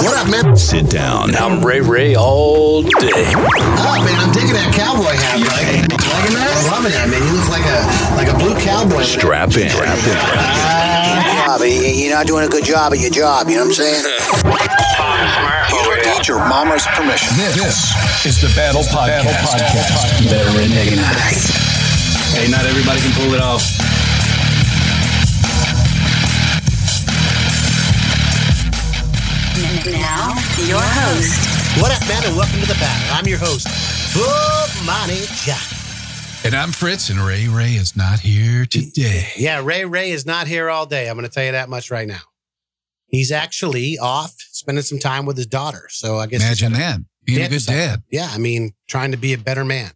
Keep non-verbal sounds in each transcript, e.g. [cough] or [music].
What up, man? Sit down. I'm Ray Ray all day. Oh, man, I'm digging that cowboy hat, Mike. Liking that? I'm loving that, man. You look like a like a blue cowboy. Strap in. Strap in. job. You're not doing a good job at your job. You know what I'm saying? You need your mama's permission. This, is the Battle Podcast. Better than Hey, not everybody can pull it off. Now, your host, What up, man, and welcome to the battle. I'm your host, Bob Money Johnny. And I'm Fritz, and Ray Ray is not here today. Yeah, Ray Ray is not here all day. I'm going to tell you that much right now. He's actually off spending some time with his daughter. So I guess Imagine that. Being a Yeah, good dad. Yeah, I mean, trying to be a better man.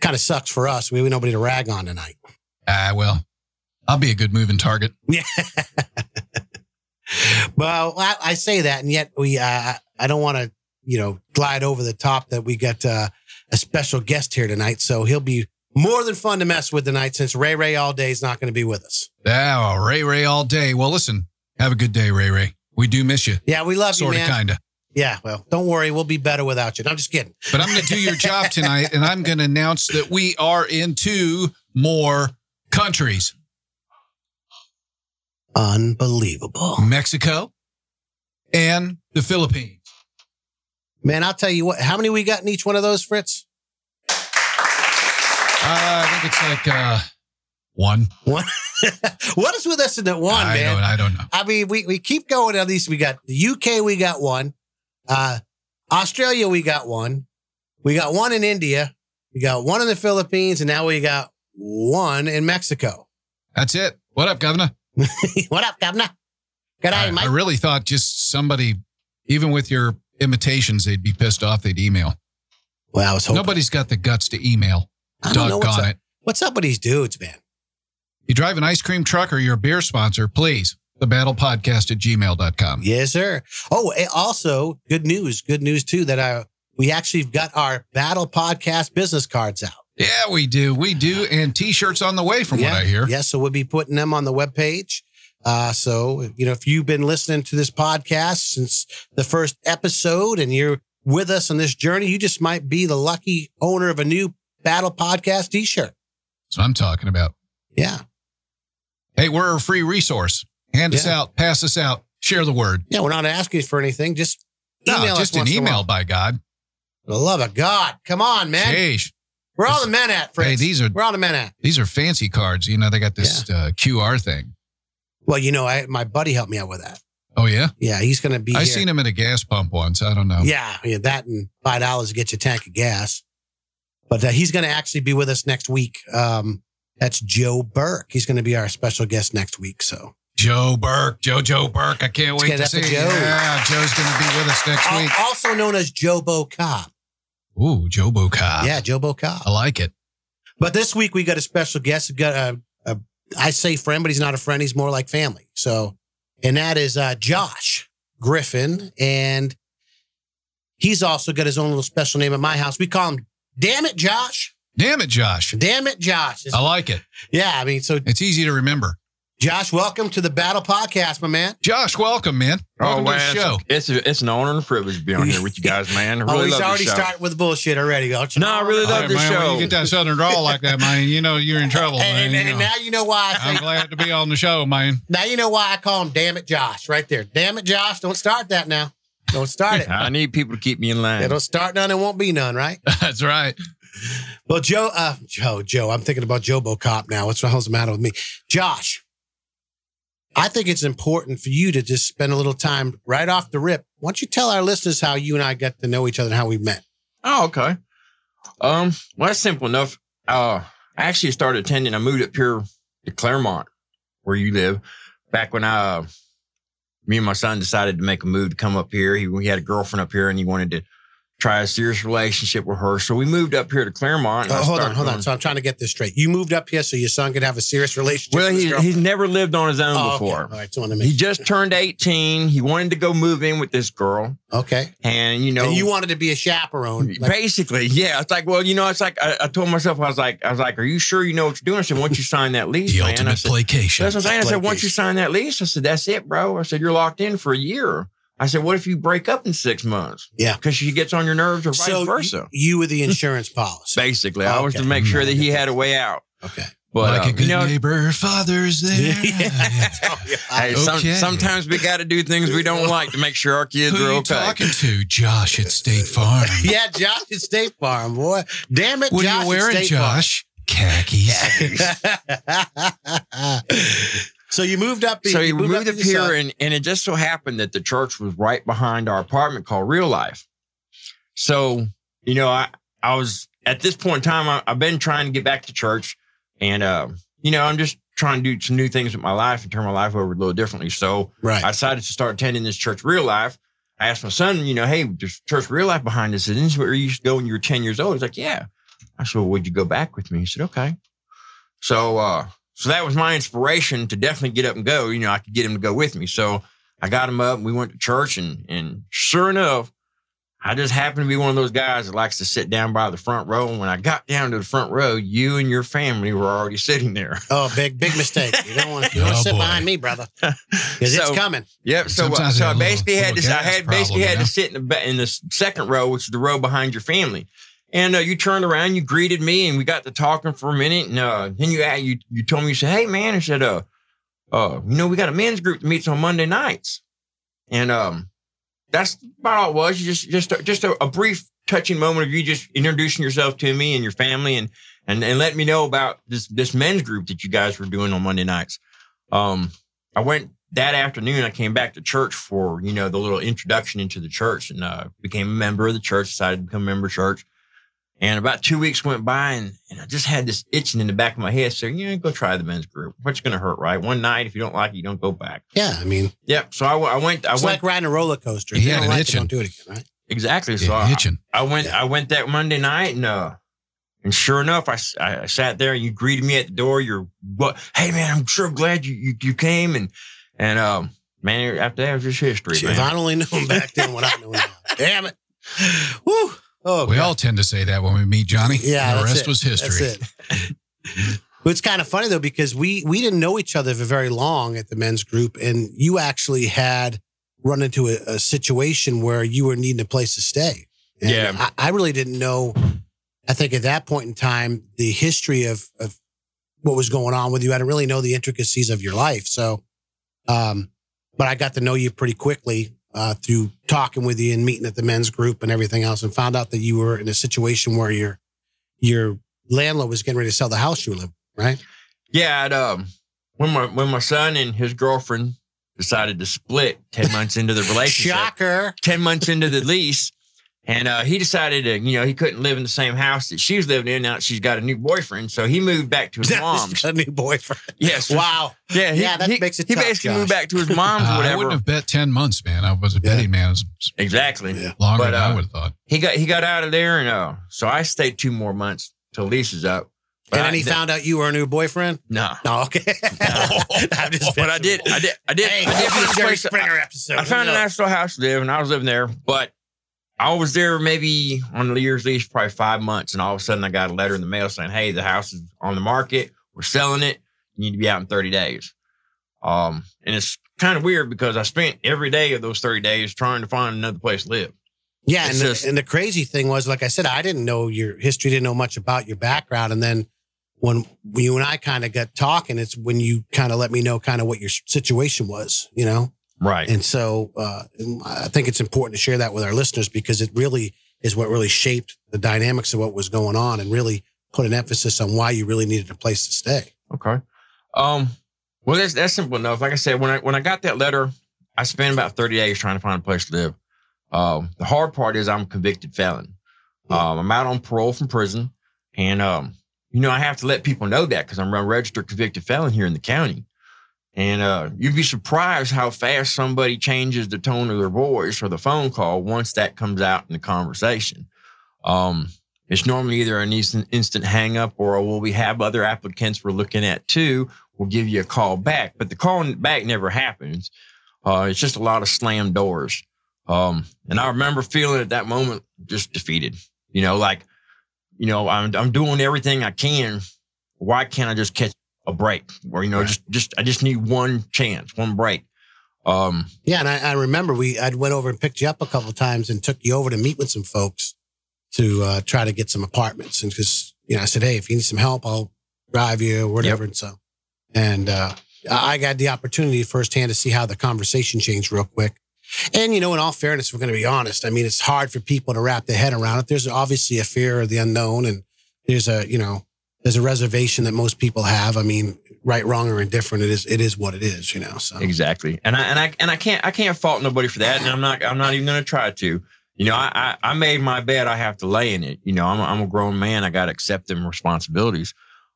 Kind of sucks for us. We have nobody to rag on tonight. Ah, well, I'll be a good moving target. Yeah. [laughs] well, I, I say that, and yet we, uh, I don't want to, you know, glide over the top that we got uh, a special guest here tonight. So he'll be more than fun to mess with tonight since Ray Ray all day is not going to be with us. Ah, Ray Ray all day. Well, listen, have a good day, Ray Ray. We do miss you. Yeah, we love Sort you, Sort of, kind of. Yeah, well, don't worry. We'll be better without you. No, I'm just kidding. But I'm going to do your job tonight, and I'm going to announce that we are in two more countries Unbelievable. Mexico and the Philippines. Man, I'll tell you what, how many we got in each one of those, Fritz? Uh, I think it's like uh, one. One. [laughs] what is with us in that one, I, man? don't, I don't know. I mean, we, we keep going. At least we got the UK, we got one. Uh, Australia, we got one. We got one in India. We got one in the Philippines, and now we got one in Mexico. That's it. What up, Governor? [laughs] what up, Governor? Good I, day, Mike. I really thought just somebody, even with your imitations, they'd be pissed off. They'd email. well, I was hoping. Nobody's got the guts to email. I don't know what's up. it. What's up with these dudes, man? You drive an ice cream truck or you're a beer sponsor, please. The battle podcast at gmail.com. Yes, sir. Oh, eh, also good news. Good news too that I we actually got our battle podcast business cards out. Yeah, we do. We do. And t shirts on the way, from yeah. what I hear. Yeah, so we'll be putting them on the webpage. Uh, so, you know, if you've been listening to this podcast since the first episode and you're with us on this journey, you just might be the lucky owner of a new Battle Podcast t shirt. That's what I'm talking about. Yeah. Hey, we're a free resource. Hand us out, pass us out, share the word. Yeah, we're not asking for anything. Just email No, us just an email, by God. For the love of God. Come on, man. Sheesh. Where all the men at, Fritz? Hey, these are- Where all the men at? These are fancy cards. You know, they got this uh, QR thing. Well, you know, I, my buddy helped me out with that. Oh, yeah? Yeah, he's going to be I here. seen him at a gas pump once. I don't know. Yeah, yeah, that and five dollars to get you a tank of gas. But uh, he's going to actually be with us next week. Um, that's Joe Burke. He's going to be our special guest next week. So Joe Burke, Joe Joe Burke. I can't wait get to see. Joe. Yeah, Joe's going to be with us next week. also known as Joe Bo Cobb. Ooh, Joe Boca. yeah, Jobo Cobb. I like it. But this week we got a special guest. We got a, a I say friend, but he's not a friend. He's more like family. So, and that is uh, Josh Griffin, and he's also got his own little special name at my house. We call him Damn it, Josh. Damn it, Josh. Damn it, Josh. I like it. Yeah, I mean, so It's easy to remember. Josh, welcome to the Battle Podcast, my man. Josh, welcome, man. Welcome to the man, show. It's a, it's an honor and a privilege to be on here with you guys, [laughs] man. I oh, really he's love already the show. starting with bullshit already, don't you? No, I really love right, the man, when you get that southern drawl like that, man, you know you're in trouble, And, man. and- you and now you know why. I I'm glad to be on the show, man. now you know why I call him "Damn it, Josh" right there. Damn it, Josh! Don't start that now. Don't start it. [laughs] I need people to keep me in line. Yeah, don't start none. It won't be none, right? [laughs] That's right. Well, Joe, uh, Joe, Joe. I'm thinking about Joe Cop now. What's the hell's the matter with me, Josh? I think it's important for you to just spend a little time right off the rip. Why don't you tell our listeners how you and I got to know each other and how we met? Oh, okay. Um, well, that's simple enough. Uh, I actually started attending. I moved up here to Clermont, where you live, back when I, uh, me and my son decided to make a move to come up here. He, he had a girlfriend up here, and he wanted to try a serious relationship with her. So we moved up here to Clermont. and Oh, hold on, started hold on. So I'm trying to get this straight. You moved up here so your son could have a serious relationship. Well, with his he, he's never lived on his own Oh, okay. before. All right, so I want to make He just turned 18. He wanted to go move in with this girl. okay. And, you know, and you wanted to be a chaperone. Like, basically, yeah. It's like, well, you know, it's like, I, I told myself, I was like, I was like, are you sure you know what you're doing? I said, once you sign that lease, [laughs] The man. I ultimate said, placation. that's what I'm saying. I said, once you sign that lease, I said, that's it, bro. I said, you're locked in for a year. I said, what if you break up in six months? Yeah. Because she gets on your nerves or vice so versa. you, you were the insurance policy. Basically, I was to make sure that he had a way out. Okay. But like uh, a good you know, neighbor, father's there. [laughs] [laughs] hey, some, Okay. sometimes we got to do things we don't like to make sure our kids Who are are you okay. talking to? Josh at State Farm. [laughs] yeah, Josh at State Farm, boy. Damn it, What Josh are you wearing, State Farm. Josh? Khakis. So you moved up. so he moved, to up the here, south. and, and it just so happened that the church was right behind our apartment called Real Life. So, you know, I, I was at this point in time, I, I've been trying to get back to church, and, uh, you know, I'm just trying to do some new things with my life and turn my life over a little differently. So right. I decided to start attending this church Real Life. I asked my son, you know, hey, there's church Real Life behind us. And this is where you used to go when you were 10 years old. He's like, yeah. I said, well, would you go back with me? He said, okay. So, uh, so that was my inspiration to definitely get up and go. You know, I could get him to go with me. So I got him up and we went to church and, and sure enough, I just happened to be one of those guys that likes to sit down by the front row. And when I got down to the front row, you and your family were already sitting there. [laughs] Oh, big big mistake. You don't want you Oh, want to sit boy. behind me, brother, because So- it's coming. Yep. So, uh, so I basically little- had to, I gas had basically problem, had you to sit in the in the second row, which is the row behind your family. And uh, you turned around, you greeted me, and we got to talking for a minute. And uh, then you you you told me you said, "Hey man," I said, "Uh, uh, you know, we got a men's group that meets on Monday nights." And um, that's about all it was. You just just just a, a brief touching moment of you just introducing yourself to me and your family, and and and letting me know about this this men's group that you guys were doing on Monday nights. Um, I went that afternoon. I came back to church for you know the little introduction into the church, and uh, became a member of the church. Decided to become a member of church. And about two weeks went by, and, and I just had this itching in the back of my head saying, "Yeah, go try the men's group. What's going to hurt, right? One night, if you don't like it, you don't go back." Yeah, I mean, Yep. So I went. I went. it's went like riding a roller coaster. He If you had don't an like it, itching. don't do it again, right? exactly. So Yeah, I, hitching. I went. Yeah. I went that Monday night, and uh, and sure enough, I, I sat there, and you greeted me at the door. You're what? Hey man, I'm sure glad you you, you came, and and um, man, after that it was just history, If man. I only knew him back then, what I know now. [laughs] Damn it. Woo. Oh, We God. all tend to say that when we meet Johnny. Yeah, the rest it. was history. That's it. [laughs] But it's kind of funny though because we we didn't know each other for very long at the men's group, and you actually had run into a, a situation where you were needing a place to stay. And Yeah. I, I really didn't know. I think at that point in time, the history of of what was going on with you, I didn't really know the intricacies of your life. So, um, but I got to know you pretty quickly uh, through talking with you and meeting at the men's group and everything else, and found out that you were in a situation where your your landlord was getting ready to sell the house you live, right? Yeah, I'd, um, when my when my son and his girlfriend decided to split ten months into the relationship, Shocker! ten months into the lease, and uh, he decided to, you know, he couldn't live in the same house that she was living in. Now that she's got a new boyfriend, so he moved back to his [laughs] mom's. a new boyfriend. Yes, [laughs] Wow. yeah, he, Yeah, that he, makes it He tough, basically Josh. moved back to his mom's, Uh, or I wouldn't have bet 10 months, man. I was a Yeah. betting man. It was exactly. Yeah. longer But, than I uh, would have thought. He got he got out of there, and uh, so I stayed two more months till Lisa's up. But And then he found out you were a new boyfriend. no. No, okay. [laughs] I'm just But I did, I did, I did, Hey, I did welcome to this Jerry Springer episode. I found a No. nice little house to live, and I was living there. But I was there maybe on the year's lease, probably five months, and all of a sudden I got a letter in the mail saying, "Hey, the house is on the market. We're selling it. You need to be out in 30 days." Um, and it's kind of weird because I spent every day of those 30 days trying to find another place to live. Yeah, and the, just- and the crazy thing was, like I said, I didn't know your history, didn't know much about your background, and then when you and I kind of got talking, it's when you kind of let me know kind of what your situation was, you know. Right. And so uh, I think it's important to share that with our listeners because it really is what really shaped the dynamics of what was going on and really put an emphasis on why you really needed a place to stay. Okay. Um. Well, that's that's simple enough. Like I said, when I when I got that letter, I spent about thirty days trying to find a place to live. Um. The hard part is I'm a convicted felon. Um. I'm out on parole from prison, and um. You know, I have to let people know that because I'm a registered convicted felon here in the county. And uh, you'd be surprised how fast somebody changes the tone of their voice or the phone call once that comes out in the conversation. Um, it's normally either an instant, instant hang up or, oh, well, we have other applicants we're looking at too. We'll give you a call back. But the call back never happens. Uh, it's just a lot of slammed doors. Um, and I remember feeling at that moment just defeated, you know, like, you know, I'm, I'm doing everything I can. Why can't I just catch a break or, you know, Right. just, just, I just need one chance, one break. Um, Yeah, and I, I remember we I went over and picked you up a couple of times and took you over to meet with some folks to uh, try to get some apartments. And because you know, I said, hey, if you need some help, I'll drive you or whatever. And so, and uh, I I got the opportunity firsthand to see how the conversation changed real quick. And you know, in all fairness, we're going to be honest. I mean, it's hard for people to wrap their head around it. There's obviously a fear of the unknown, and there's a you know, there's a reservation that most people have. I mean, right, wrong, or indifferent, it is it is what it is. You know, so Exactly. And I and I and I can't I can't fault nobody for that. And I'm not I'm not even gonna try to. You know, I I, I made my bed, I have to lay in it. You know, I'm a, I'm a grown man, I gotta accept them responsibilities.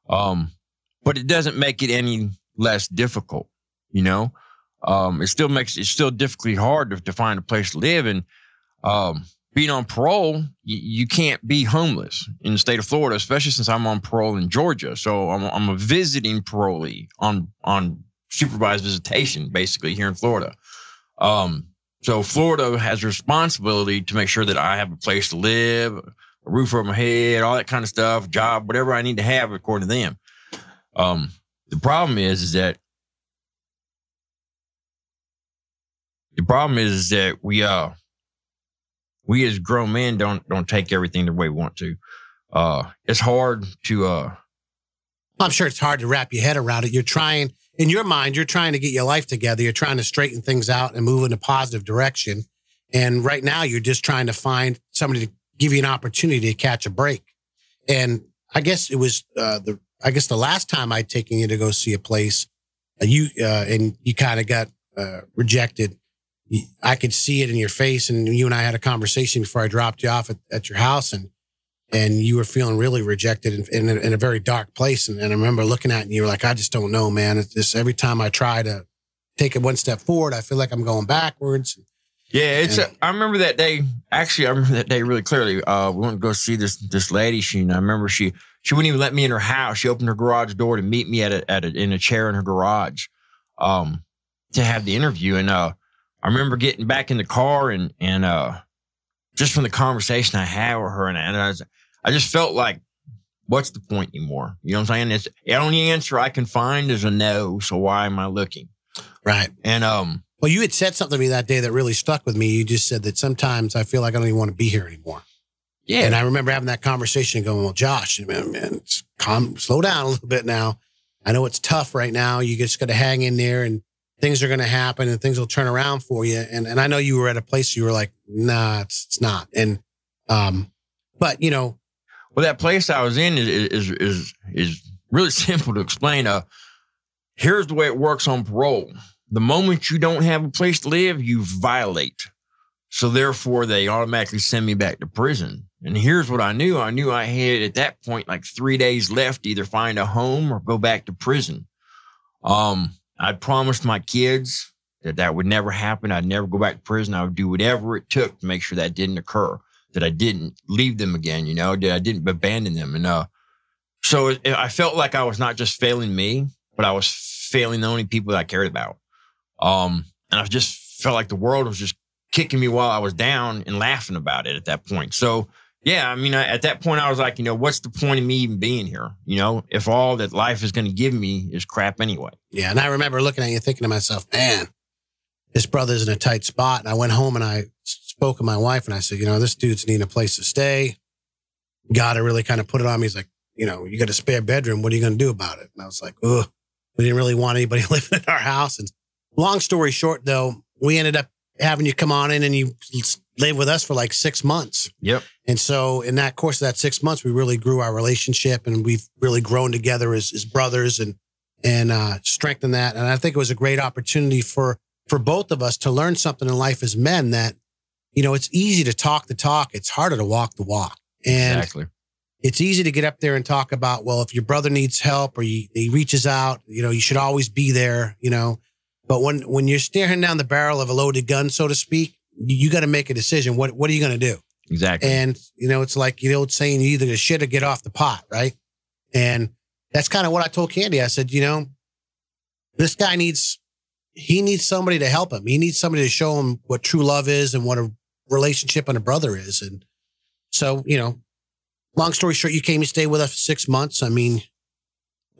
Um, but it doesn't make it any less difficult, you know. Um, it still makes it still difficultly hard to, to find a place to live. And um being on parole, you, can't be homeless in the state of Florida, especially since I'm on parole in Georgia. So I'm, I'm a visiting parolee on on supervised visitation, basically here in Florida. Um, so Florida has responsibility to make sure that I have a place to live, a roof over my head, all that kind of stuff, job, whatever I need to have according to them. Um, the problem is, is that the problem is, is that we uh we as grown men don't don't take everything the way we want to. Uh, it's hard to uh I'm sure it's hard to wrap your head around it. You're trying, in your mind, you're trying to get your life together. You're trying to straighten things out and move in a positive direction. And right now, you're just trying to find somebody to give you an opportunity to catch a break. And I guess it was uh, the, I guess the last time I'd taken you to go see a place, uh, you uh, and you kind of got uh, rejected. I could see it in your face, and you and I had a conversation before I dropped you off at, at your house, and and you were feeling really rejected in, in, a, in a very dark place. And, and I remember looking at it and you were like, I just don't know, man. It's just every time I try to take it one step forward, I feel like I'm going backwards. Yeah, it's. And- A, I remember that day. Actually, I remember that day really clearly. Uh, we went to go see this this lady. She, and I remember she she wouldn't even let me in her house. She opened her garage door to meet me at a, at a, in a chair in her garage, um, to have the interview. And uh, I remember getting back in the car and and uh, just from the conversation I had with her, and, and I was, I just felt like, what's the point anymore? You know what I'm saying? It's the only answer I can find is a no. So why am I looking? Right. And um, Well, you had said something to me that day that really stuck with me. You just said that sometimes I feel like I don't even want to be here anymore. yeah, And I remember having that conversation and going, well, Josh, man, man calm, slow down a little bit now. I know it's tough right now. You just got to hang in there and things are going to happen and things will turn around for you. And, and I know you were at a place you were like, nah, it's, it's not. And, um, but you know, Well, that place I was in is is is is really [laughs] simple to explain. Uh, here's the way it works on parole. The moment you don't have a place to live, you violate. So therefore, they automatically send me back to prison. And here's what I knew: I knew I had at that point like three days left either find a home or go back to prison. Um, I'd promised my kids that that would never happen. I'd never go back to prison. I would do whatever it took to make sure that didn't occur that I didn't leave them again, you know, that I didn't abandon them. And uh, so it, I felt like I was not just failing me, but I was failing the only people that I cared about. Um, and I just felt like the world was just kicking me while I was down and laughing about it at that point. So yeah, I mean, I, at that point, I was like, you know, what's the point of me even being here? You know, if all that life is going to give me is crap anyway. Yeah. And I remember looking at you thinking to myself, man, this brother's in a tight spot. And I went home and I spoke to my wife and I said, you know, this dude's needing a place to stay. God, I really kind of put it on me. He's like, you know, you got a spare bedroom. What are you going to do about it? And I was like, ugh, we didn't really want anybody [laughs] living in our house. And long story short, though, we ended up having you come on in and you live with us for like six months. Yep. And so in that course of that six months, we really grew our relationship and we've really grown together as, as brothers and, and, uh, strengthened that. And I think it was a great opportunity for, for both of us to learn something in life as men that, you know, it's easy to talk the talk. It's harder to walk the walk. And exactly. it's easy to get up there and talk about, well, if your brother needs help or he, he reaches out, you know, you should always be there, you know. But when when you're staring down the barrel of a loaded gun, so to speak, you, you got to make a decision. What what are you going to do? Exactly. And you know, it's like the old saying, you either shit or get off the pot, right? And that's kind of what I told Candy. I said, you know, this guy needs he needs somebody to help him. He needs somebody to show him what true love is and what a relationship and a brother is. And so, you know, long story short, you came and stayed with us for six months. I mean,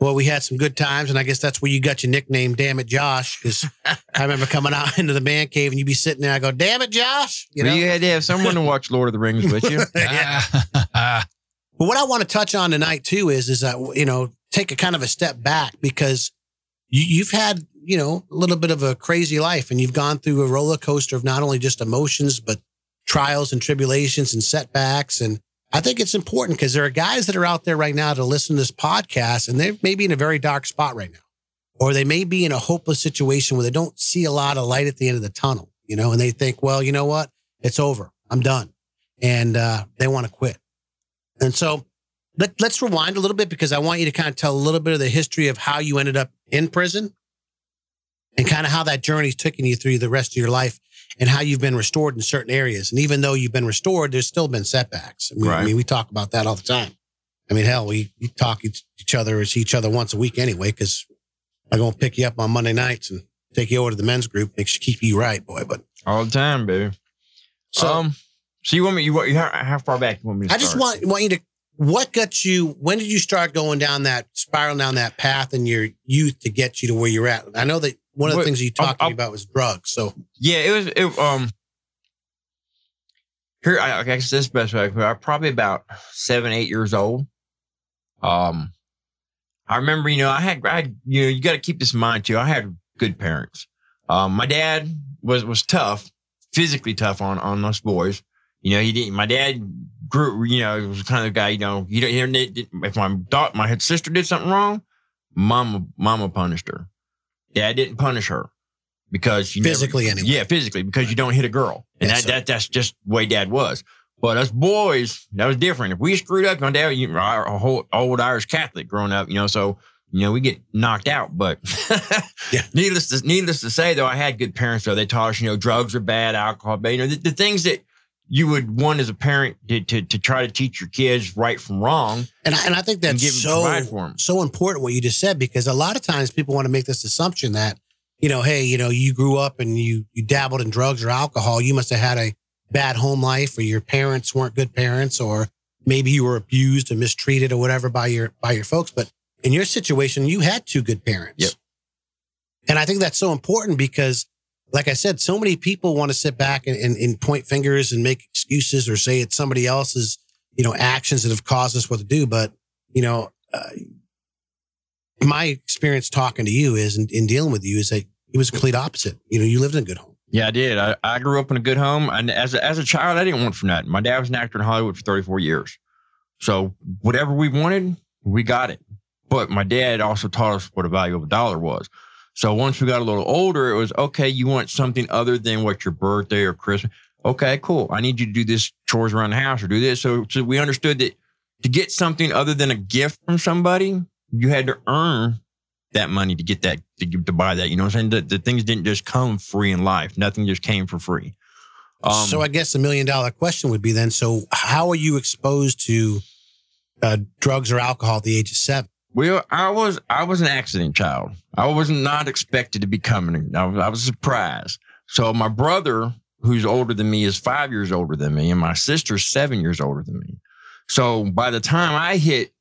Well, we had some good times, and I guess that's where you got your nickname, Damn It Josh, because [laughs] I remember coming out [laughs] into the man cave and you'd be sitting there. I go, Damn it, Josh. You know? Well, you had to have someone to [laughs] watch Lord of the Rings with you. But what I want to touch on tonight too is is that you know take a kind of a step back because you, you've had you know a little bit of a crazy life and you've gone through a roller coaster of not only just emotions but trials and tribulations and setbacks and I think it's important because there are guys that are out there right now to listen to this podcast and they may be in a very dark spot right now or they may be in a hopeless situation where they don't see a lot of light at the end of the tunnel you know and they think well you know what? It's over. I'm done. And uh, they want to quit. And so let, let's rewind a little bit because I want you to kind of tell a little bit of the history of how you ended up in prison and kind of how that journey's taken you through the rest of your life and how you've been restored in certain areas. And even though you've been restored, there's still been setbacks. I mean, I mean we talk about that all the time. I mean, hell, we, we talk each, each other or see each other once a week anyway, because I go and pick you up on Monday nights and take you over to the men's group, make sure keep you right, boy. But All the time, baby. so um, so you want me? You want? you- How, how far back you want me to I just want want you to. What got you? When did you start going down that spiral down that path in your youth to get you to where you're at? I know that one of the What- things you talked to I'll- me about was drugs. So Yeah, it was. It, um, here I, I guess this best way. I'm probably about seven, eight years old. Um, I remember, you know, I had, I had you know, you got to keep this in mind too. I had good parents. Um, my dad was was tough, physically tough on on us boys. You know, he didn't. My dad grew. You know, he was kind of the guy. You know, you don't. If my daughter, my sister did something wrong, mama, mama punished her. Dad didn't punish her because you never- Physically, anyway. Yeah, physically, because you don't hit a girl, and Yes, that, that that's just the way Dad was. But us boys, that was different. If we screwed up, my dad, you know, our whole old Irish Catholic growing up, you know, so you know we get knocked out. But [laughs] Yeah. needless to needless to say, though, I had good parents. Though they taught us, you know, drugs are bad, alcohol, bad. You know, the, the things that you would want as a parent to, to to try to teach your kids right from wrong. and I, and I think that's so so important what you just said because a lot of times people want to make this assumption that you know, hey, you know, you grew up and you you dabbled in drugs or alcohol, you must have had a bad home life, or your parents weren't good parents, or maybe you were abused or mistreated or whatever by your by your folks. But in your situation, you had two good parents. Yep. And I think that's so important because, like I said, so many people want to sit back and, and, and point fingers and make excuses or say it's somebody else's, you know, actions that have caused us what to do. But, you know, uh, my experience talking to you is in dealing with you is that it was a complete opposite. You know, you lived in a good home. Yeah, I did. I, I grew up in a good home, and as a, as a child, I didn't want for nothing. My dad was an actor in Hollywood for 34 years, so whatever we wanted, we got it. But my dad also taught us what the value of a dollar was. So once we got a little older, it was okay. You want something other than what your birthday or Christmas? Okay, cool. I need you to do this chores around the house or do this. So, so we understood that to get something other than a gift from somebody, you had to earn that money to get that to, to buy that. You know what I'm saying? The, the things didn't just come free in life. Nothing just came for free. Um, so I guess the million dollar question would be then, so how are you exposed to uh, drugs or alcohol at the age of seven? Well, I was I was an accident child. I was not expected to be coming. I was, I was surprised. So my brother, who's older than me, is five years older than me, and my sister's seven years older than me. So by the time I hit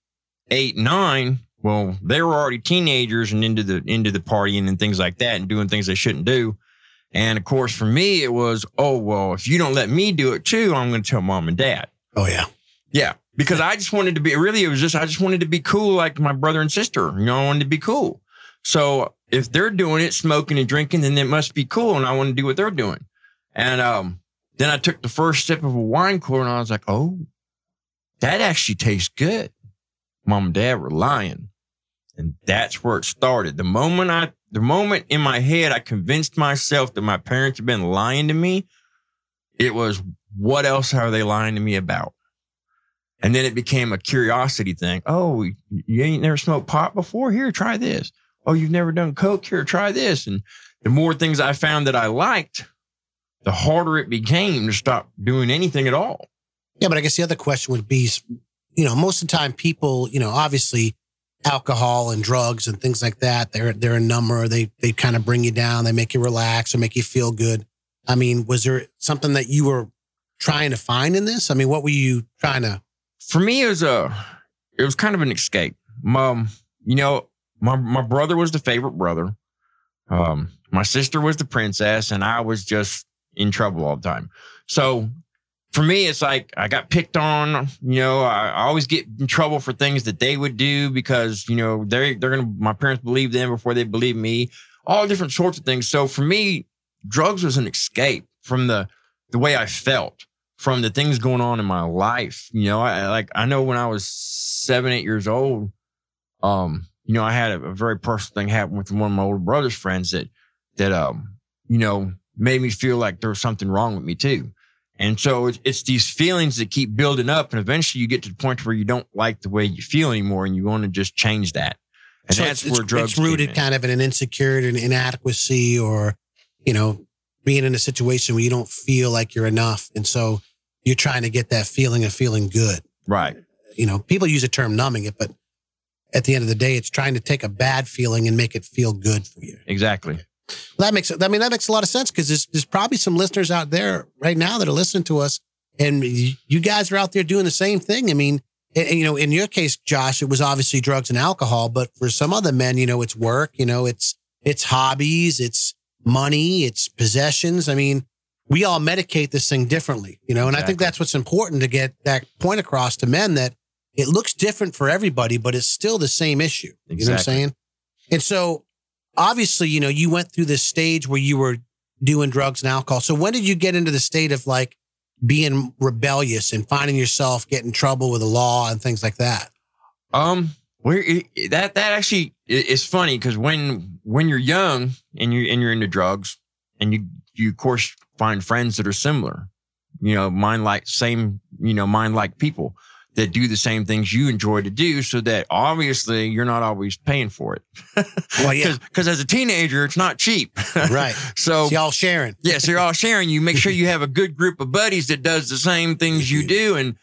eight, nine, well, they were already teenagers and into the into the partying and things like that, and doing things they shouldn't do. And of course, for me, it was, oh well, if you don't let me do it too, I'm going to tell mom and dad. Oh yeah. Yeah, because I just wanted to be really. It was just I just wanted to be cool, like my brother and sister. You know, I wanted to be cool. So if they're doing it, smoking and drinking, then it must be cool, and I want to do what they're doing. And um, then I took the first sip of a wine cooler, and I was like, oh, that actually tastes good. Mom and dad were lying, and that's where it started. The moment I, the moment in my head, I convinced myself that my parents had been lying to me. It was what else are they lying to me about? And then it became a curiosity thing. Oh, you ain't never smoked pot before? Here, try this. Oh, you've never done coke? Here, try this. And the more things I found that I liked, the harder it became to stop doing anything at all. Yeah, but I guess the other question would be, you know, most of the time people, you know, obviously alcohol and drugs and things like that, they're they're a number. They they kind of bring you down, they make you relax or make you feel good. I mean, was there something that you were trying to find in this? I mean, what were you trying to For me, it was a, it was kind of an escape. Mom, you know, my my brother was the favorite brother. Um, my sister was the princess, and I was just in trouble all the time. So for me, it's like I got picked on. You know, I, I always get in trouble for things that they would do because you know they're they're gonna. My parents believe them before they believe me. All different sorts of things. So for me, drugs was an escape from the the way I felt from the things going on in my life. You know, I like I know when I was seven, eight years old, um, you know, I had a, a very personal thing happen with one of my older brother's friends that that um, you know, made me feel like there was something wrong with me too. And so it's, it's these feelings that keep building up, and eventually you get to the point where you don't like the way you feel anymore, and you want to just change that. And so that's it's, where drugs it's rooted kind of in an insecurity and inadequacy or, you know, being in a situation where you don't feel like you're enough. And so you're trying to get that feeling of feeling good. right. You know, people use the term numbing it, but at the end of the day, it's trying to take a bad feeling and make it feel good for you. Exactly. Well, that makes I mean that makes a lot of sense because there's there's probably some listeners out there right now that are listening to us, and you guys are out there doing the same thing. I mean, and, and, you know, in your case, Josh, it was obviously drugs and alcohol, but for some other men, you know, it's work, you know, it's it's hobbies, it's money, it's possessions. I mean, we all medicate this thing differently, you know, and I think that's what's important to get that point across to men that it looks different for everybody, but it's still the same issue. You know what I'm saying? And so obviously, you know, you went through this stage where you were doing drugs and alcohol. So when did you get into the state of like being rebellious and finding yourself getting trouble with the law and things like that? Um, where that that actually is funny because when when you're young and you and you're into drugs and you you of course find friends that are similar, you know, mind like same, you know, mind like people that do the same things you enjoy to do, so that obviously you're not always paying for it. Well, yeah, Because as a teenager, it's not cheap. [laughs] right. so It's y'all sharing. yeah, so you're all sharing. You make sure you have a good group of buddies that does the same things you do. And,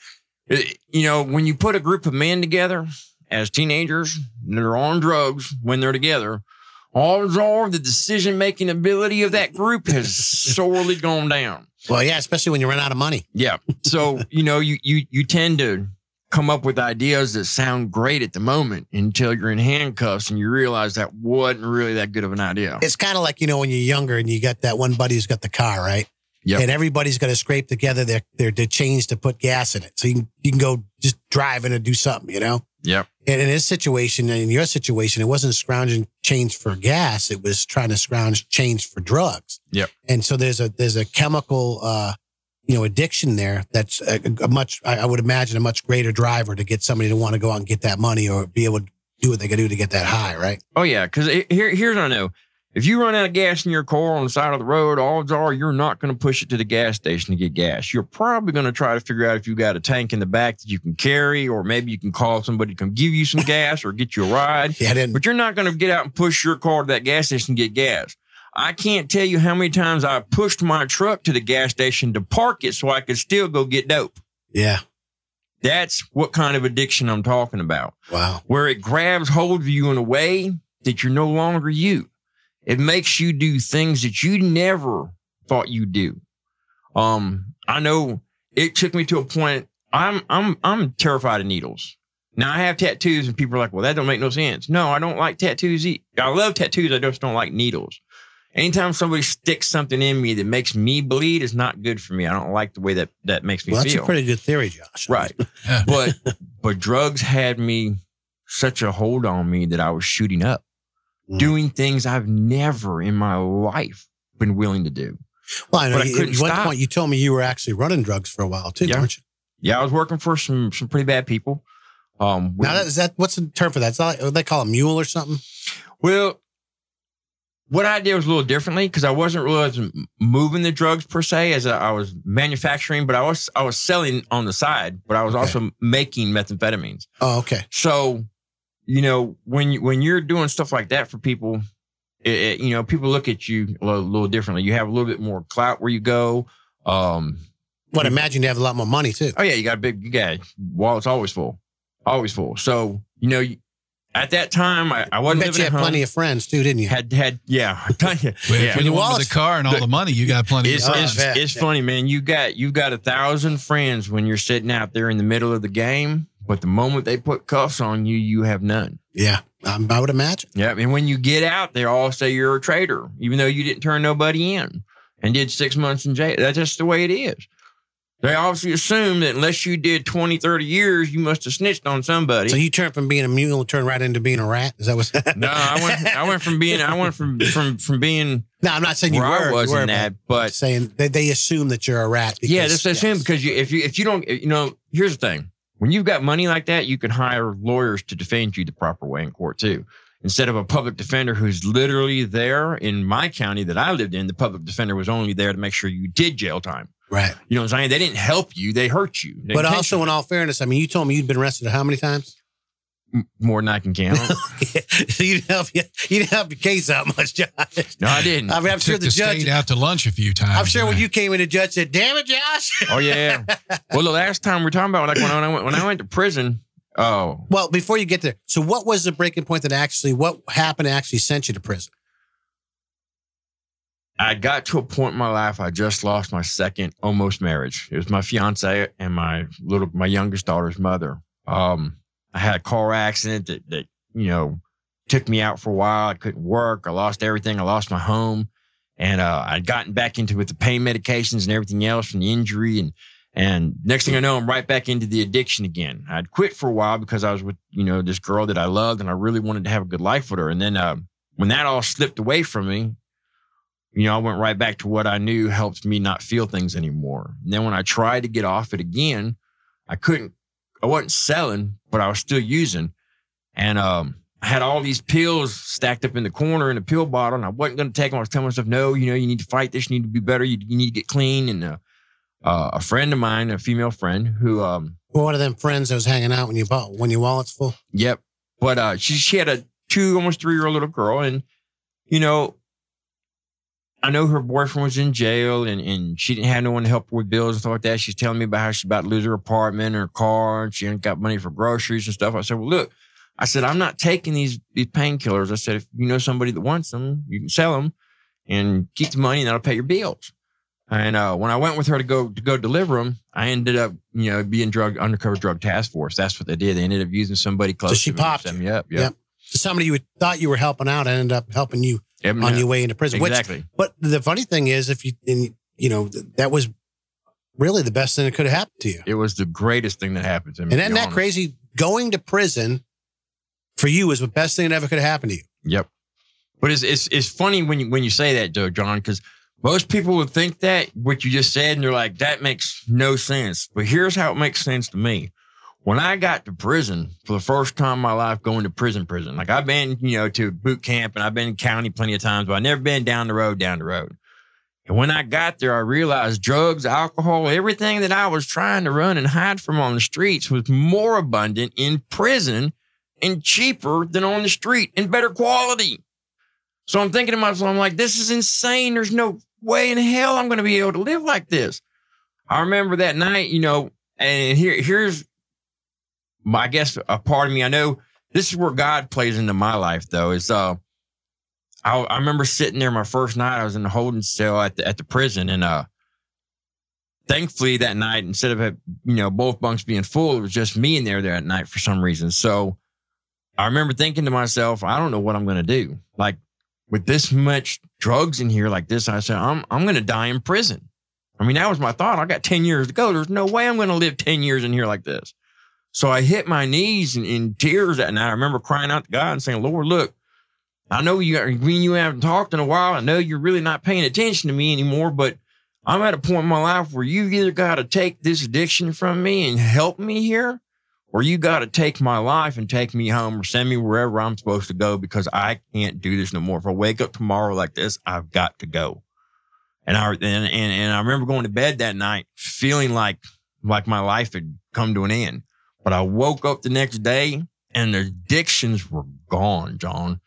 uh, you know, when you put a group of men together as teenagers that are on drugs when they're together, are the decision making ability of that group has [laughs] sorely gone down. Well, yeah, especially when you run out of money. Yeah. So, you know, you, you, you tend to come up with ideas that sound great at the moment until you're in handcuffs and you realize that wasn't really that good of an idea. It's kind of like, you know, when you're younger and you got that one buddy who's got the car, right? Yep. And everybody's got to scrape together their, their, their change to put gas in it. So you can, you can go just drive in and do something, you know? Yep. And in his situation, and in your situation, it wasn't scrounging change for gas. It was trying to scrounge change for drugs. Yep. And so there's a, there's a chemical, uh, you know, addiction there. That's a, a much, I I would imagine a much greater driver to get somebody to want to go out and get that money or be able to do what they can do to get that high, right? Oh yeah, because here, here's what I know. If you run out of gas in your car on the side of the road, odds are you're not going to push it to the gas station to get gas. You're probably going to try to figure out if you got a tank in the back that you can carry, or maybe you can call somebody to come give you some gas or get you a ride. Yeah, But you're not going to get out and push your car to that gas station and get gas. I can't tell you how many times I pushed my truck to the gas station to park it so I could still go get dope. Yeah. That's what kind of addiction I'm talking about Wow. where it grabs hold of you in a way that you're no longer you. It makes you do things that you never thought you'd do. Um, I know it took me to a point. I'm I'm I'm terrified of needles. Now I have tattoos, and people are like, "Well, that don't make no sense." No, I don't like tattoos. I love tattoos. I just don't like needles. Anytime somebody sticks something in me that makes me bleed is not good for me. I don't like the way that that makes me Well, that's feel. a pretty good theory, Josh. Right. [laughs] but but drugs had me such a hold on me that I was shooting up, Mm. doing things I've never in my life been willing to do. Well, I know But I couldn't at one stop. point you told me you were actually running drugs for a while too, Yeah. weren't you? Yeah, I was working for some some pretty bad people. Um, Now that, is that what's the term for that? It's not like, they call it mule or something. well, what I did was a little differently because I wasn't really moving the drugs per se as I was manufacturing, but I was I was selling on the side, but I was Okay. also making methamphetamines. Oh, okay. So, you know, when you, when you're doing stuff like that for people, it, it- you know, people look at you a little, little differently. You have a little bit more clout where you go. Um, What? Imagine you have a lot more money too. oh yeah, you got a big, you got wallet's always full, always full. So, you know, you- at that time, I, I I wasn't bet living you at had home. plenty of friends too, didn't you? had had yeah, [laughs] I tell yeah. if you're the with the car and all the money, you got plenty. It's, of I it's, bet. it's funny, man. You got you got a thousand friends when you're sitting out there in the middle of the game, But the moment they put cuffs on you, you have none. Yeah, um, I would imagine. Yeah. And when you get out, they all say you're a traitor, even though you didn't turn nobody in and did six months in jail. That's just the way it is. They obviously assume that unless you did 20, 30 years, you must have snitched on somebody. So you turned from being a mule, turned right into being a rat. Is that what's? no, I went. I went from being. I went from from from being [laughs] no, I'm not saying you were. I was you were, in that, but saying they, they assume that you're a rat. Because, yeah, that's the same yes. because you, if you if you don't, you know, here's the thing: when you've got money like that, you can hire lawyers to defend you the proper way in court too. Instead of a public defender who's literally there in my county that I lived in, the public defender was only there to make sure you did jail time. Right. You know what I'm saying? They didn't help you; they hurt you. They But also, in all fairness, I mean, you told me you'd been arrested how many times? M- more than I can count. so you didn't help you, you didn't help your case out much, Josh. no, I didn't. I mean, I'm sure Took the the judge. out to lunch a few times. I'm sure when I- you came in, the judge said, "Damn it, Josh." oh yeah. [laughs] Well, the last time we're talking about, like when I went when I went to prison. Oh, Well, before you get there, so what was the breaking point that actually, what happened actually sent you to prison? I got to a point in my life I just lost my second almost marriage. It was my fiance and my little my youngest daughter's mother. Um, I had a car accident that that you know took me out for a while. I couldn't work. I lost everything. I lost my home, and uh, I'd gotten back into with the pain medications and everything else from the injury. And and next thing I know, I'm right back into the addiction again. I'd quit for a while because I was with you know this girl that I loved and I really wanted to have a good life with her. And then uh, when that all slipped away from me, you know, I went right back to what I knew helped me not feel things anymore. And then when I tried to get off it again, I couldn't, I wasn't selling, but I was still using. And um, I had all these pills stacked up in the corner in a pill bottle, and I wasn't going to take them. I was telling myself, no, you know, you need to fight this, you need to be better, you, you need to get clean. And uh, uh, a friend of mine, a female friend who, um, Well, one of them friends that was hanging out when you bought when your wallet's full. Yep. But uh, she she had a two almost three year old little girl, and you know, I know her boyfriend was in jail, and and she didn't have no one to help her with bills and stuff like that. She's telling me about how she's about to lose her apartment and her car, and she ain't got money for groceries and stuff. I said, well, look, I said I'm not taking these these painkillers. I said if you know somebody that wants them, you can sell them and keep the money, and that'll pay your bills. And uh, when I went with her to go to go deliver them, I ended up, you know, being drug undercover drug task force. That's what they did. They ended up using somebody close. she to popped me up. Yep. Yep. Somebody you thought you were helping out ended up helping you Yep, on no, your way into prison. Which, Exactly. but the funny thing is, if you, and, you know, that was really the best thing that could have happened to you. It was the greatest thing that happened to me. And isn't that honest. crazy? Going to prison for you is the best thing that ever could have happened to you. Yep. But it's it's it's funny when you when you say that, Joe John, because most people would think that what you just said, and they're like, that makes no sense. But here's how it makes sense to me. When I got to prison for the first time in my life, going to prison, prison, like I've been, you know, to boot camp and I've been in county plenty of times, but I've never been down the road, down the road. And when I got there, I realized drugs, alcohol, everything that I was trying to run and hide from on the streets was more abundant in prison and cheaper than on the street and better quality. So I'm thinking to myself, I'm like, this is insane. There's no way in hell I'm going to be able to live like this. I remember that night, you know, and here, here's, I guess, a part of me. I know this is where God plays into my life, though. Is uh, I, I remember sitting there my first night. I was in the holding cell at the at the prison, and uh, thankfully that night, instead of you know both bunks being full, it was just me in there there at night for some reason. So I remember thinking to myself, I don't know what I'm to do. Like with this much drugs in here like this, I said, I'm I'm to die in prison. I mean, that was my thought. I got 10 years to go. There's no way I'm to live 10 years in here like this. So I hit my knees in, in tears that night. I remember crying out to God and saying, Lord, look, I know you, when you haven't talked in a while, I know you're really not paying attention to me anymore, but I'm at a point in my life where you either got to take this addiction from me and help me here, or you got to take my life and take me home or send me wherever I'm supposed to go because I can't do this no more. If I wake up tomorrow like this, I've got to go. And I and, and I remember going to bed that night feeling like like my life had come to an end. But I woke up the next day and the addictions were gone, John.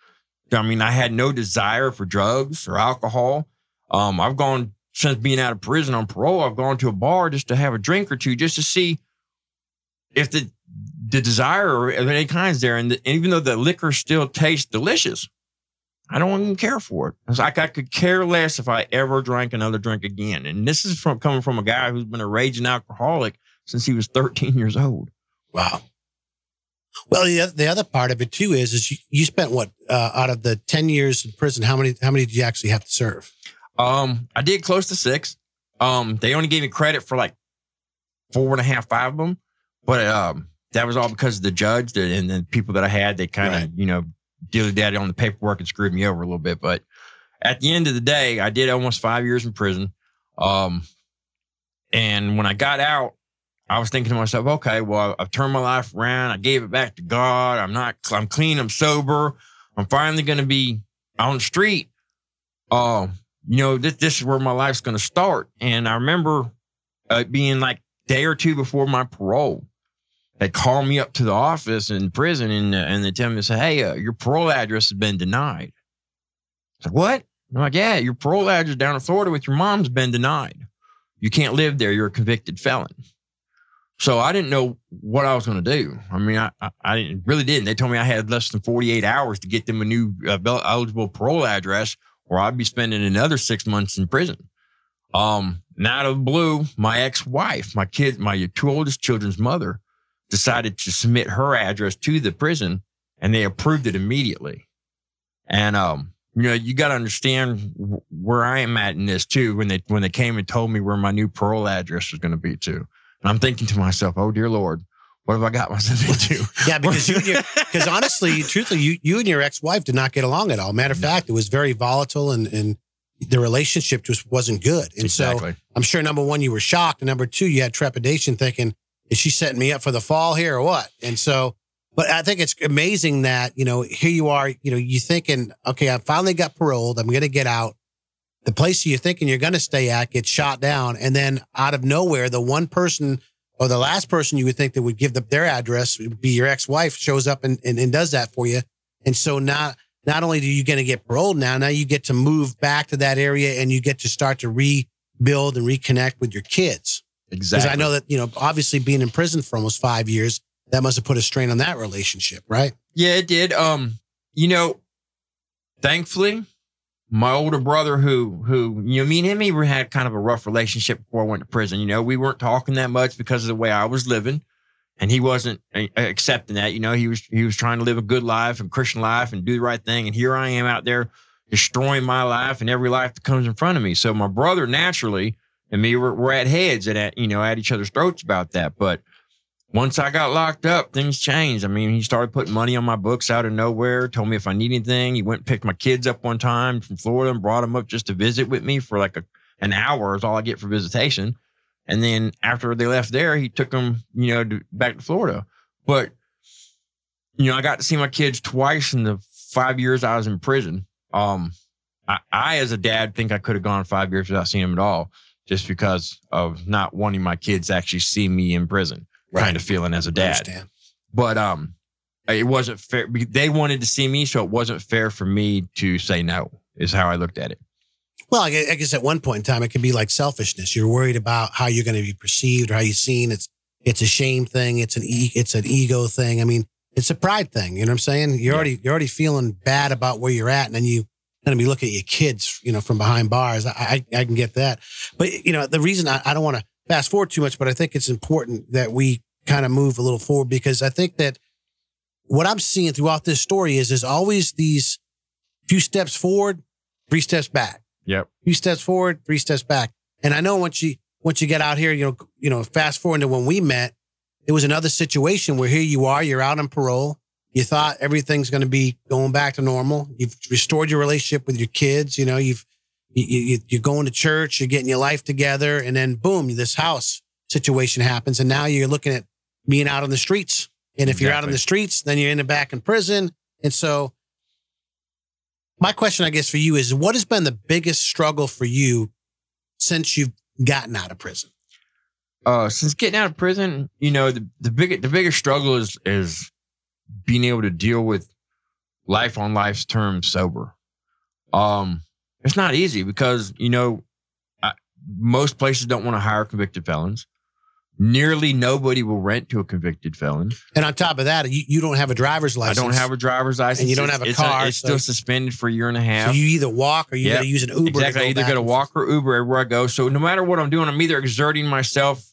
I mean, I had no desire for drugs or alcohol. Um, I've gone since being out of prison on parole. I've gone to a bar just to have a drink or two, just to see if the the desire of any kind is there. And, the, and even though the liquor still tastes delicious, I don't even care for it. It's like I could care less if I ever drank another drink again. And this is from coming from a guy who's been a raging alcoholic since he was 13 years old. Wow. Well, the, oth- the other part of it too is is you, you spent what uh, out of the ten years in prison? How many how many did you actually have to serve? Um, I did close to six. Um, they only gave me credit for like four and a half, five of them, but um, that was all because of the judge and the people that I had. They kind of, Right. you know, dilly daddy on the paperwork and screwed me over a little bit. But at the end of the day, I did almost five years in prison. Um, and when I got out, I was thinking to myself, okay, well, I've turned my life around. I gave it back to God. I'm not, I'm clean. I'm sober. I'm finally going to be on the street. Um, you know, this, this is where my life's going to start. And I remember uh, being like day or two before my parole. They called me up to the office in prison and, uh, and they tell me, say, hey, uh, your parole address has been denied. I said, what? I'm like, yeah, your parole address down in Florida with your mom's been denied. You can't live there. You're a convicted felon. So I didn't know what I was going to do. I mean, I, I, I really didn't. They told me I had less than 48 hours to get them a new uh, eligible parole address or I'd be spending another six months in prison. Um, out of blue, my ex-wife, my kid, my two oldest children's mother decided to submit her address to the prison and they approved it immediately. And, um, you know, you got to understand where I am at in this too. When they, when they came and told me where my new parole address was going to be too. And I'm thinking to myself, oh dear Lord, what have I got myself [laughs] into? Yeah, because you because honestly, truthfully, you you and your ex wife did not get along at all. Matter of fact, it was very volatile and and the relationship just wasn't good. And so. I'm sure number one, you were shocked, and number two, you had trepidation, thinking, "Is she setting me up for the fall here or what?" And so, but I think it's amazing that you know here you are, you know, you thinking, "Okay, I finally got paroled. I'm going to get out." The place you're thinking you're going to stay at gets shot down, and then out of nowhere, the one person or the last person you would think that would give the, their address would be your ex-wife shows up and, and, and does that for you. And so not not only do you going to get paroled now, now you get to move back to that area and you get to start to rebuild and reconnect with your kids. Because Exactly. I know that, you know, obviously being in prison for almost five years, that must have put a strain on that relationship, right? Yeah, it did. Um, you know, thankfully, my older brother, who who you know, me and him even had kind of a rough relationship before I went to prison. You know, we weren't talking that much because of the way I was living, and he wasn't accepting that. You know, he was he was trying to live a good life and Christian life and do the right thing, and here I am out there destroying my life and every life that comes in front of me. So my brother naturally and me were, were at heads and at you know at each other's throats about that, but once I got locked up, things changed. I mean, he started putting money on my books out of nowhere, told me if I need anything. He went and picked my kids up one time from Florida and brought them up just to visit with me for like a, an hour is all I get for visitation. And then after they left there, he took them, you know, to, back to Florida. But, you know, I got to see my kids twice in the five years I was in prison. Um, I, I as a dad, think I could have gone five years without seeing them at all just because of not wanting my kids to actually see me in prison kind of feeling as a dad. But um, it wasn't fair. They wanted to see me, so it wasn't fair for me to say no. Is how I looked at it. Well, I guess, I guess at one point in time, it can be like selfishness. You're worried about how you're going to be perceived or how you're seen. It's it's a shame thing. It's an e- it's an ego thing. I mean, it's a pride thing. You know what I'm saying? You're Yeah. already you're already feeling bad about where you're at, and then you going to be looking at your kids, you know, from behind bars. I I, I can get that, but you know, the reason I, I don't want to fast forward too much, but I think it's important that we kind of move a little forward because I think that what I'm seeing throughout this story is there's always these few steps forward, three steps back Yep. few steps forward, three steps back. And I know once you once you get out here, you know, you know, fast forward to when we met, it was another situation where here you are, you're out on parole. You thought everything's going to be going back to normal. You've restored your relationship with your kids. You know, you've you, you, you're going to church, you're getting your life together, and then boom, this house situation happens, and now you're looking at being out on the streets. And if you're out on the streets, then you're in the back in prison. And so my question, I guess, for you is what has been the biggest struggle for you since you've gotten out of prison? Uh, since getting out of prison, you know, the the big the biggest struggle is is being able to deal with life on life's terms sober. Um, it's not easy because you know I, most places don't want to hire convicted felons. Nearly nobody will rent to a convicted felon. And on top of that, you, you don't have a driver's license. I don't have a driver's license, And you don't have a it's car, it's so- still suspended for a year and a half. So you either walk or you Yep. got to use an Uber. exactly. To I go either got to walk or Uber everywhere I go. So no matter what I'm doing, I'm either exerting myself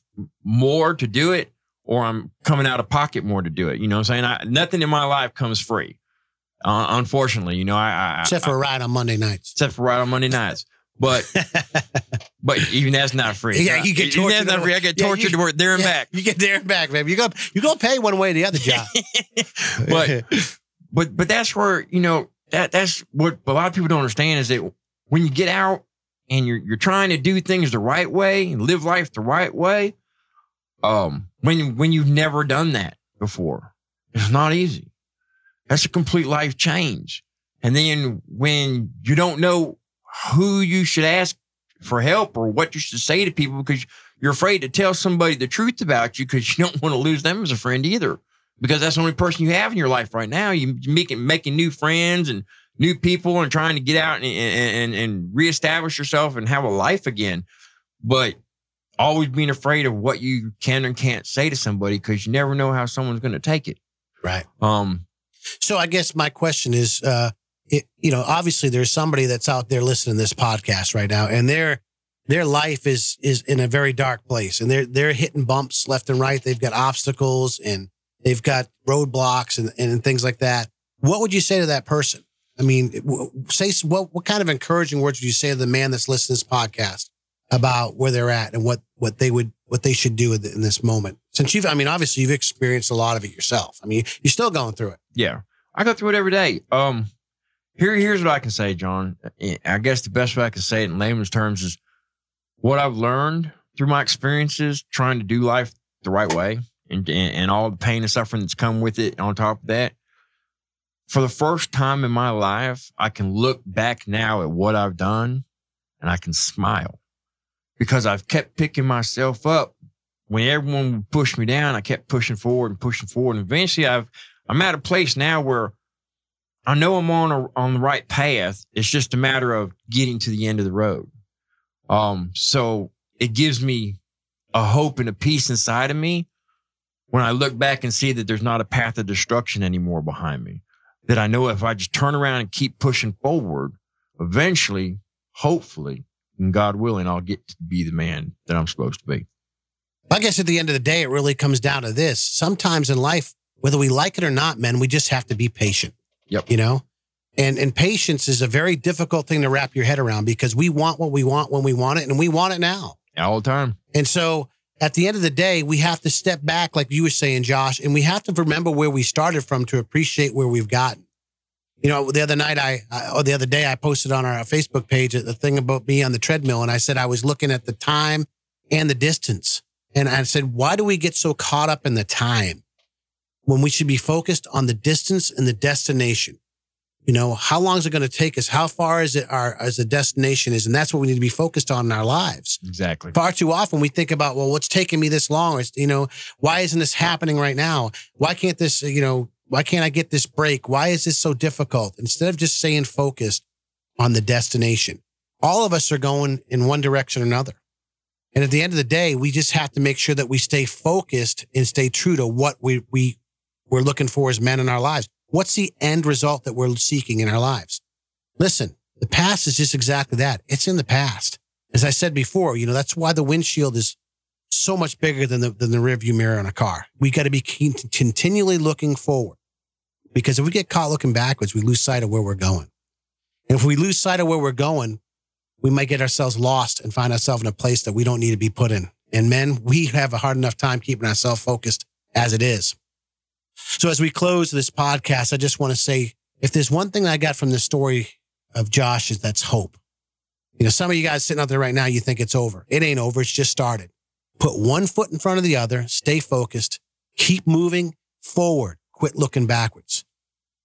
more to do it or I'm coming out of pocket more to do it. You know what I'm saying? I, nothing in my life comes free. Uh, unfortunately, you know, I, I Except for a ride on Monday nights. except for right on Monday nights. But [laughs] but even that's not free. Yeah, you get tortured that's not free. I get Yeah, tortured you- to work there and Yeah, back. You get there and back, man. You go you go pay one way or the other job. [laughs] But [laughs] but but that's where you know that that's what a lot of people don't understand is that when you get out and you're you're trying to do things the right way and live life the right way, um, when when you've never done that before, it's not easy. That's a complete life change. And then when you don't know who you should ask for help or what you should say to people because you're afraid to tell somebody the truth about you because [laughs] you don't want to lose them as a friend either because that's the only person you have in your life right now. You are making making new friends and new people and trying to get out and, and, and reestablish yourself and have a life again. But always being afraid of what you can and can't say to somebody because you never know how someone's going to take it. right. Um, So I guess my question is, uh, it, you know, obviously there's somebody that's out there listening to this podcast right now, and their their life is is in a very dark place, and they're they're hitting bumps left and right. They've got obstacles and they've got roadblocks and and things like that. What would you say to that person? I mean, say what what kind of encouraging words would you say to the man that's listening to this podcast about where they're at and what what they would what they should do in in this moment? Since you've, I mean, obviously you've experienced a lot of it yourself. I mean, you're still going through it. Yeah, I go through it every day. Um, here, here's what I can say, John. I guess the best way I can say it in layman's terms is what I've learned through my experiences trying to do life the right way and, and, and all the pain and suffering that's come with it on top of that. For the first time in my life, I can look back now at what I've done and I can smile because I've kept picking myself up. When everyone would push me down, I kept pushing forward and pushing forward. And eventually I've, I'm at a place now where I know I'm on a, on the right path. It's just a matter of getting to the end of the road. Um, so it gives me a hope and a peace inside of me when I look back and see that there's not a path of destruction anymore behind me. That I know if I just turn around and keep pushing forward, eventually, hopefully, and God willing, I'll get to be the man that I'm supposed to be. I guess at the end of the day, it really comes down to this. Sometimes in life, whether we like it or not, men, we just have to be patient. Yep. You know? And and patience is a very difficult thing to wrap your head around because we want what we want when we want it and we want it now. All the time. And so at the end of the day, we have to step back, like you were saying, Josh, and we have to remember where we started from to appreciate where we've gotten. You know, the other night, I, I or the other day, I posted on our Facebook page the thing about me on the treadmill, and I said I was looking at the time and the distance, and I said, why do we get so caught up in the time when we should be focused on the distance and the destination? You know, how long is it going to take us? How far is it our as the destination is, and that's what we need to be focused on in our lives. Exactly. far too often we think about well what's taking me this long? Or it's, you know why isn't this happening right now? Why can't this you know why can't i get this break? Why is this so difficult? Instead of just staying focused on the destination all of us are going in one direction or another. And at the end of the day we just have to make sure that we stay focused and stay true to what we we we're looking for as men in our lives what's the end result that we're seeking in our lives listen the past is just exactly that it's in the past as I said before, you know, that's why the windshield is so much bigger than the, than the rearview mirror on a car. We got to be continually looking forward because if we get caught looking backwards, we lose sight of where we're going. And if we lose sight of where we're going, we might get ourselves lost and find ourselves in a place that we don't need to be put in. And men, we have a hard enough time keeping ourselves focused as it is. So as we close this podcast, I just want to say, if there's one thing I got from the story of Josh is that's hope. You know, some of you guys sitting out there right now, you think it's over. It ain't over. It's just started. Put one foot in front of the other, stay focused, keep moving forward, quit looking backwards.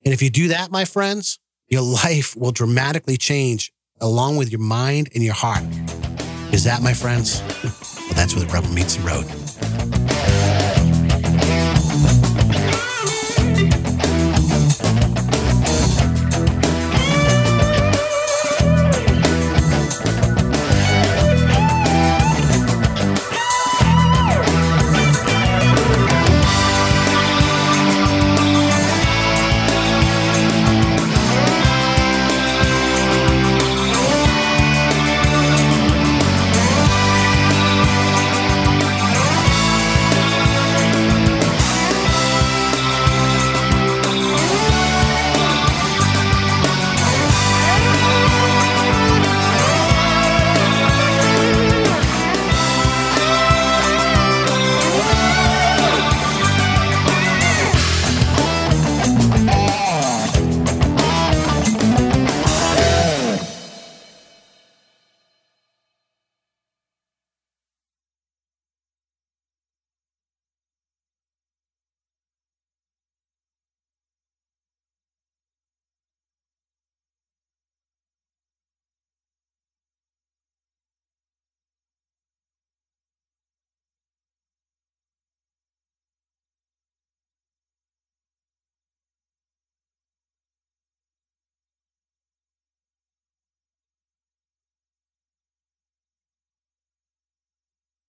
And if you do that, my friends, your life will dramatically change along with your mind and your heart. Is that, my friends? [laughs] Well, that's where the rubber meets the road.